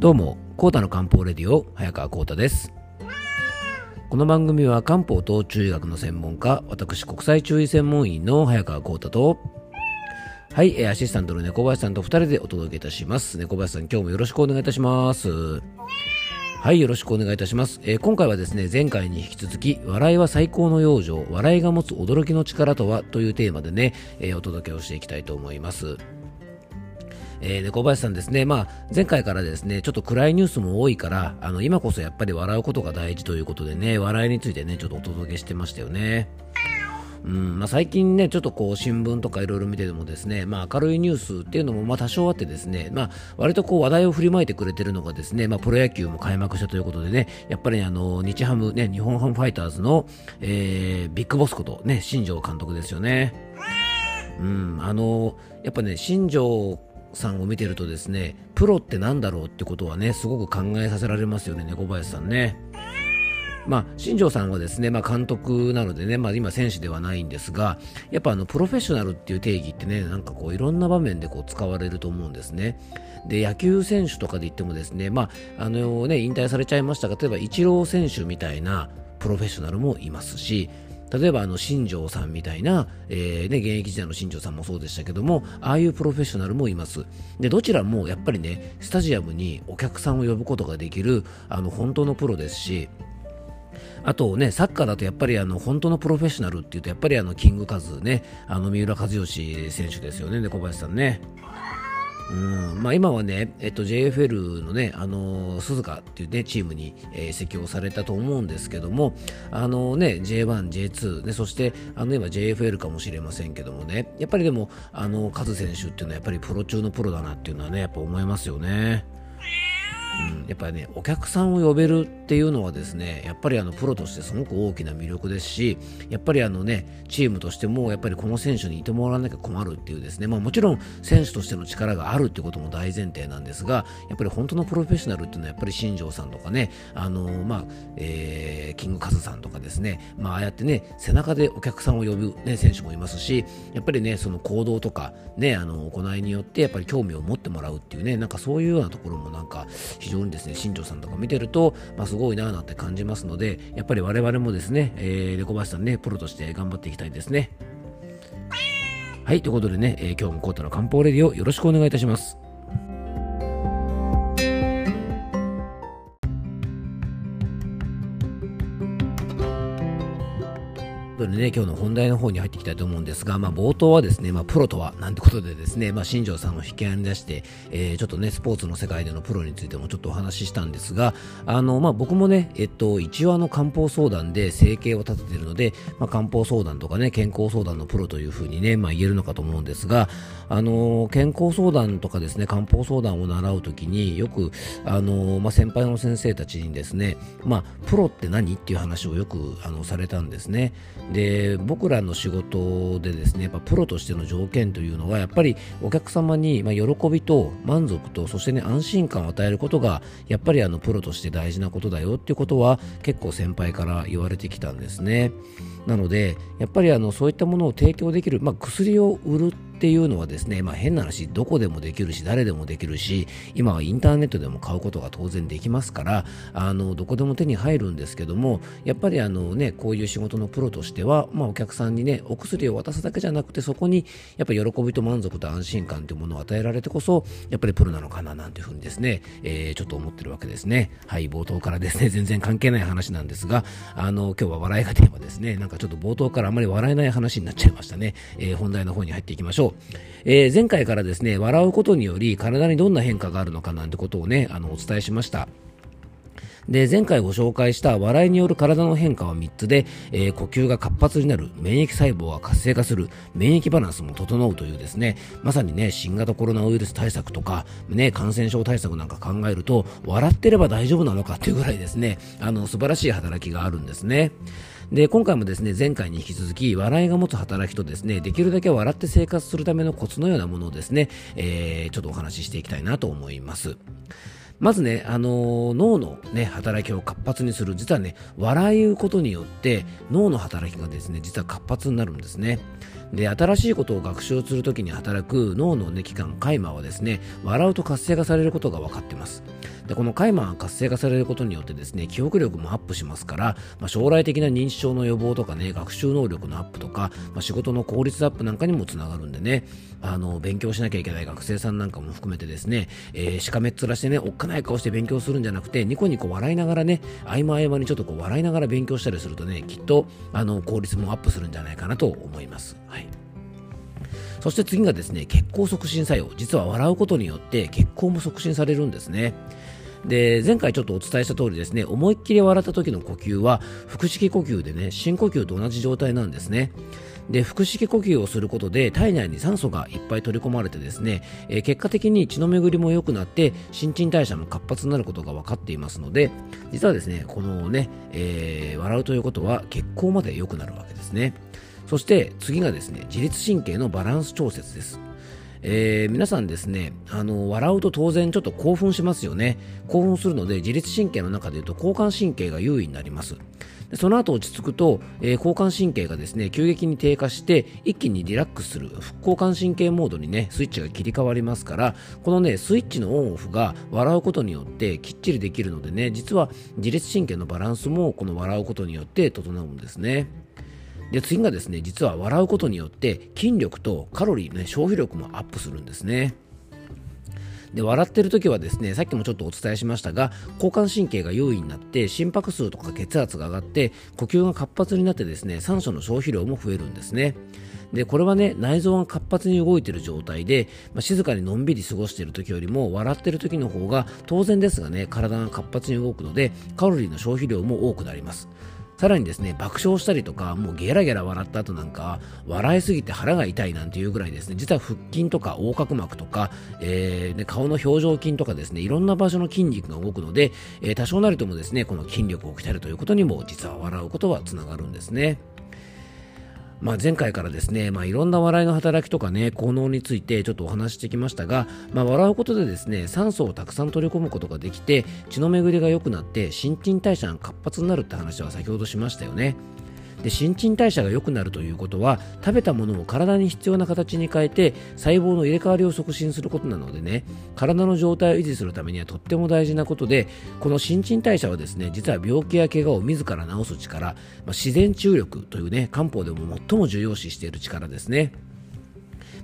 どうも、コータの漢方レディオ、早川コータです。この番組は漢方と中医学の専門家、私国際中医専門医の早川コータと、はい、アシスタントの猫林さんと二人でお届けいたします。猫林さん、今日もよろしくお願いいたします。はい、よろしくお願いいたします。えー今回はですね、前回に引き続き、笑いは最高の養生、笑いが持つ驚きの力とはというテーマでね、えーお届けをしていきたいと思います。えー、猫林さんですね、まあ、前回からですね、ちょっと暗いニュースも多いから、あの、今こそやっぱり笑うことが大事ということでね、笑いについてね、ちょっとお届けしてましたよね。うんまあ、最近ね、ちょっとこう新聞とかいろいろ見ててもですね、まあ、明るいニュースっていうのもまあ多少あってですね、まあ、割とこう話題を振りまいてくれてるのがですね、まあ、プロ野球も開幕したということでね、やっぱりあの日ハム、ね、日本ハムファイターズの、えービッグボスこと、ね、新庄監督ですよね。うん、あのやっぱね、新庄さんを見てるとですね、プロってなんだろうってことはね、すごく考えさせられますよね、猫林さんね。まあ、新庄さんはですね、まあ、監督なのでね、まあ、今選手ではないんですが、やっぱあのプロフェッショナルっていう定義ってね、なんかこういろんな場面でこう使われると思うんですね。で、野球選手とかで言ってもですね、まあ、あのね、引退されちゃいましたが、例えばイチロー選手みたいなプロフェッショナルもいますし、例えばあの新庄さんみたいな、えーね、現役時代の新庄さんもそうでしたけども、ああいうプロフェッショナルもいます。で、どちらもやっぱりね、スタジアムにお客さんを呼ぶことができる、あの、本当のプロですし、あとね、サッカーだとやっぱりあの本当のプロフェッショナルっていうと、やっぱりあのキングカズね、あの三浦知良選手ですよね、小林さんね。うんまあ、今はね、えっと、JFL のね、あの鈴鹿っていうね、チームに、えー移籍をされたと思うんですけども、あのね、J1、J2、ね、そして、あの今 JFL かもしれませんけどもね、やっぱりでも、あの、カズ選手っていうのはやっぱりプロ中のプロだなっていうのはね、やっぱ思いますよね。うん、やっぱりね、お客さんを呼べるっていうのはですね、やっぱりあのプロとしてすごく大きな魅力ですし、やっぱりあのね、チームとしても、やっぱりこの選手にいてもらわなきゃ困るっていうですね、まあもちろん選手としての力があるっていうことも大前提なんですが、やっぱり本当のプロフェッショナルっていうのはやっぱり新庄さんとかね、あのまあ、えーキングカズさんとかですね、まあああやってね、背中でお客さんを呼ぶ、ね、選手もいますし、やっぱりね、その行動とか、ね、あの行いによってやっぱり興味を持ってもらうっていうね、なんかそういうようなところもなんか非非常にですね、新庄さんとか見てると、まあ、すごいなぁなんて感じますので、やっぱり我々もですね、えー、レコバシさんね、プロとして頑張っていきたいですね。はい、ということでね、えー今日もコータの漢方レディをよろしくお願いいたします。ということでね、今日の本題の方に入っていきたいと思うんですが、まあ、冒頭はですね、まあ、プロとはなんてことでですね、まあ、新庄さんを引き合いに出して、えーちょっとね、スポーツの世界でのプロについてもちょっとお話ししたんですが、あの、まあ、僕もね、えっと、一応あの、漢方相談で生計を立てているので、まあ、漢方相談とかね、健康相談のプロというふうにね、まあ、言えるのかと思うんですが、あの、健康相談とかですね、漢方相談を習うときによく、あの、まあ、先輩の先生たちにですね、まあ、プロって何っていう話をよく、あの、されたんですね。で、僕らの仕事でですね、やっぱプロとしての条件というのは、やっぱりお客様に、まあ、喜びと満足と、そしてね、安心感を与えることが、やっぱりあの、プロとして大事なことだよっていうことは、結構先輩から言われてきたんですね。なので、やっぱりあの、そういったものを提供できる、まあ、薬を売るっていうのはですね、まあ、変な話、どこでもできるし、誰でもできるし、今はインターネットでも買うことが当然できますから、あの、どこでも手に入るんですけども、やっぱりあのね、こういう仕事のプロとしては、まあ、お客さんにね、お薬を渡すだけじゃなくて、そこに、やっぱり喜びと満足と安心感というものを与えられてこそ、やっぱりプロなのかな、なんていうふうにですね、えーちょっと思ってるわけですね。はい、冒頭からですね、全然関係ない話なんですが、あの、今日は笑いがテーマですね、なんかちょっと冒頭からあまり笑えない話になっちゃいましたね。えー本題の方に入っていきましょう。えー前回からですね、笑うことにより体にどんな変化があるのかなんてことをね、あの、お伝えしました。で、前回ご紹介した笑いによる体の変化は3つで、えー呼吸が活発になる、免疫細胞が活性化する、免疫バランスも整うというですね、まさにね、新型コロナウイルス対策とか、ね、感染症対策なんか考えると、笑ってれば大丈夫なのかっていうぐらいですね、あの、素晴らしい働きがあるんですね。で、今回もですね、前回に引き続き、笑いが持つ働きとですね、できるだけ笑って生活するためのコツのようなものをですね、えーちょっとお話ししていきたいなと思います。まずね、あのー脳のね、働きを活発にする。実はね、笑うことによって脳の働きがですね、実は活発になるんですね。で新しいことを学習するときに働く脳の、ね、器官カイマはですね笑うと活性化されることが分かっていますでこのカイマが活性化されることによってですね記憶力もアップしますから、まあ、将来的な認知症の予防とかね学習能力のアップとか、まあ、仕事の効率アップなんかにもつながるんでねあの勉強しなきゃいけない学生さんなんかも含めてですね、えー、しかめっ面してねおっかない顔して勉強するんじゃなくてニコニコ笑いながらね合間合間にちょっとこう笑いながら勉強したりするとねきっとあの効率もアップするんじゃないかなと思います。はい。そして次がですね血行促進作用。実は笑うことによって血行も促進されるんですね。で前回ちょっとお伝えした通りですね思いっきり笑った時の呼吸は腹式呼吸でね深呼吸と同じ状態なんですね。で腹式呼吸をすることで体内に酸素がいっぱい取り込まれてですね、えー、結果的に血の巡りも良くなって新陳代謝も活発になることが分かっていますので実はですねこのね、えー、笑うということは血行まで良くなるわけですね。そして次がですね自律神経のバランス調節です。えー、皆さんですねあの笑うと当然ちょっと興奮しますよね。興奮するので自律神経の中でいうと交感神経が優位になります。でその後落ち着くと、えー、交感神経がですね急激に低下して一気にリラックスする。副交感神経モードにねスイッチが切り替わりますからこのねスイッチのオンオフが笑うことによってきっちりできるのでね実は自律神経のバランスもこの笑うことによって整うんですね。で次がですね実は笑うことによって筋力とカロリーの、ね、消費力もアップするんですね。で笑ってる時はですねさっきもちょっとお伝えしましたが交感神経が優位になって心拍数とか血圧が上がって呼吸が活発になってですね酸素の消費量も増えるんですね。でこれはね内臓が活発に動いている状態で、まあ、静かにのんびり過ごしている時よりも笑っている時の方が当然ですがね体が活発に動くのでカロリーの消費量も多くなります。さらにですね、爆笑したりとか、もうゲラゲラ笑った後なんか、笑いすぎて腹が痛いなんていうぐらいですね、実は腹筋とか横隔膜とか、えー、顔の表情筋とかですね、いろんな場所の筋肉が動くので、えー、多少なりともですね、この筋力を鍛えるということにも、実は笑うことはつながるんですね。まあ、前回からですね、まあ、いろんな笑いの働きとかね、効能についてちょっとお話してきましたが、まあ、笑うことでですね、酸素をたくさん取り込むことができて、血の巡りが良くなって、新陳代謝が活発になるって話は先ほどしましたよね。で新陳代謝が良くなるということは食べたものを体に必要な形に変えて細胞の入れ替わりを促進することなのでね体の状態を維持するためにはとっても大事なことでこの新陳代謝はですね実は病気や怪我を自ら治す力、まあ、自然治癒力というね漢方でも最も重要視している力ですね。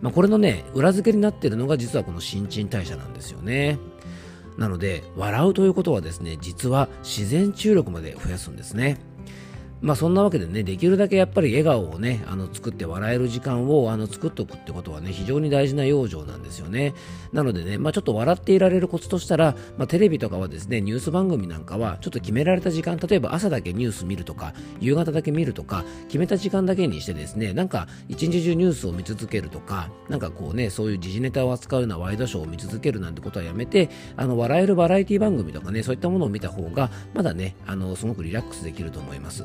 まあ、これのね裏付けになっているのが実はこの新陳代謝なんですよね。なので笑うということはですね実は自然治癒力まで増やすんですね。まあそんなわけでね、できるだけやっぱり笑顔をね、あの作って笑える時間をあの作っておくってことはね、非常に大事な養生なんですよね。なのでね、まあちょっと笑っていられるコツとしたら、まあテレビとかはですね、ニュース番組なんかはちょっと決められた時間、例えば朝だけニュース見るとか、夕方だけ見るとか、決めた時間だけにしてですね、なんか一日中ニュースを見続けるとか、なんかこうね、そういう時事ネタを扱うようなワイドショーを見続けるなんてことはやめて、あの、笑えるバラエティ番組とかね、そういったものを見た方が、まだね、あの、すごくリラックスできると思います。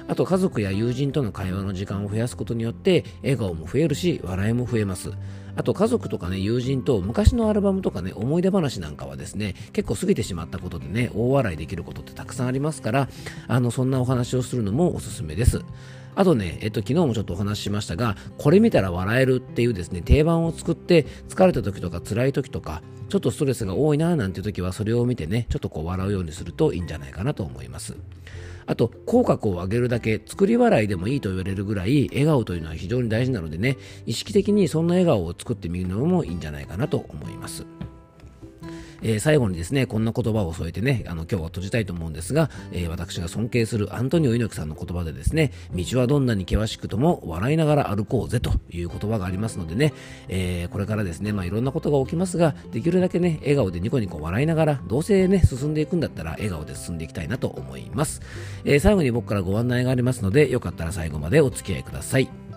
あと家族や友人との会話の時間を増やすことによって笑顔も増えるし笑いも増えますあと家族とかね友人と昔のアルバムとかね思い出話なんかはですね結構過ぎてしまったことでね大笑いできることってたくさんありますからあのそんなお話をするのもおすすめですあとね、えっと、昨日もちょっとお話ししましたが、これ見たら笑えるっていうですね、定番を作って、疲れた時とか辛い時とか、ちょっとストレスが多いななんていう時は、それを見てね、ちょっとこう笑うようにするといいんじゃないかなと思います。あと、口角を上げるだけ、作り笑いでもいいと言われるぐらい、笑顔というのは非常に大事なのでね、意識的にそんな笑顔を作ってみるのもいいんじゃないかなと思います。えー、最後にですね、こんな言葉を添えてね、あの今日は閉じたいと思うんですが、えー、私が尊敬するアントニオ猪木さんの言葉でですね、道はどんなに険しくとも笑いながら歩こうぜという言葉がありますのでね、えー、これからですね、まあ、いろんなことが起きますが、できるだけね、笑顔でニコニコ笑いながら、どうせね、進んでいくんだったら笑顔で進んでいきたいなと思います。え最後に僕からご案内がありますので、よかったら最後までお付き合いください。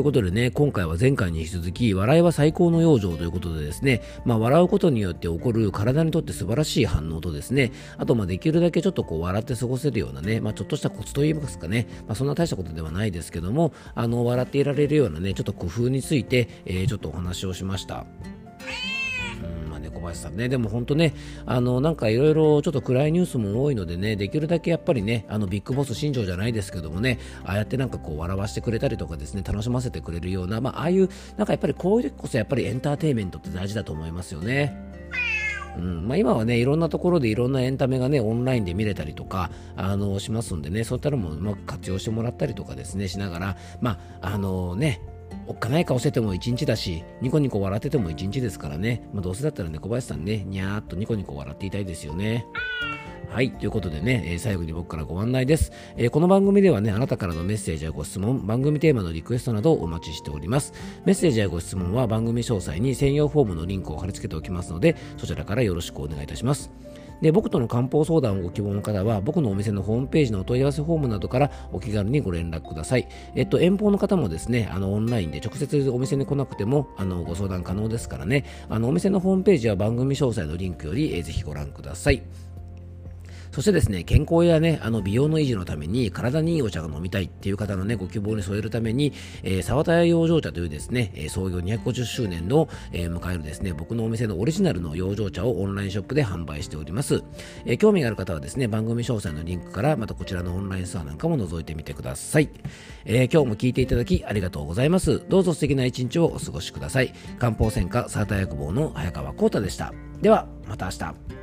ということでね、今回は前回に引き続き、笑いは最高の養生ということでですね、まあ、笑うことによって起こる体にとって素晴らしい反応とですね、あと、まあ、できるだけちょっとこう、笑って過ごせるようなね、まあ、ちょっとしたコツといいますかね、まあ、そんな大したことではないですけども、あの、笑っていられるようなね、ちょっと工夫について、えー、ちょっとお話をしました。林さんね。でも本当ね、あの、なんかいろいろちょっと暗いニュースも多いのでね、できるだけやっぱりね、あの、ビッグボス新庄じゃないですけどもね、ああやってなんかこう、笑わしてくれたりとかですね、楽しませてくれるような、まあ、ああいう、なんかやっぱりこういう時こそやっぱりエンターテインメントって大事だと思いますよね。うんまあ、今はね、いろんなところでいろんなエンタメがね、オンラインで見れたりとか、あの、しますんでね、そういったのもうまく活用してもらったりとかですね、しながら、まあ、あのね、おっかない顔してても一日だし、ニコニコ笑ってても一日ですからね、まあ、どうせだったらね、小林さんね、にゃーっとニコニコ笑っていたいですよね。はい。ということでね、えー、最後に僕からご案内です、えー、この番組ではね、あなたからのメッセージやご質問、番組テーマのリクエストなどをお待ちしております。メッセージやご質問は番組詳細に専用フォームのリンクを貼り付けておきますので、そちらからよろしくお願いいたします。で僕との漢方相談をご希望の方は僕のお店のホームページのお問い合わせフォームなどからお気軽にご連絡ください。えっと、遠方の方もですね、あのオンラインで直接お店に来なくてもあのご相談可能ですからね、あのお店のホームページは番組詳細のリンクより、えー、ぜひご覧ください。そしてですね、健康やね、あの美容の維持のために体にいいお茶が飲みたいっていう方のね、ご希望に添えるために、えー、沢田屋養生茶というですね、えー、創業250周年の、えー、迎えるですね、僕のお店のオリジナルの養生茶をオンラインショップで販売しております。えー、興味がある方はですね、番組詳細のリンクから、またこちらのオンラインストアなんかも覗いてみてください。えー、今日も聞いていただきありがとうございます。どうぞ素敵な一日をお過ごしください。漢方専科沢田薬房の早川幸太でした。では、また明日。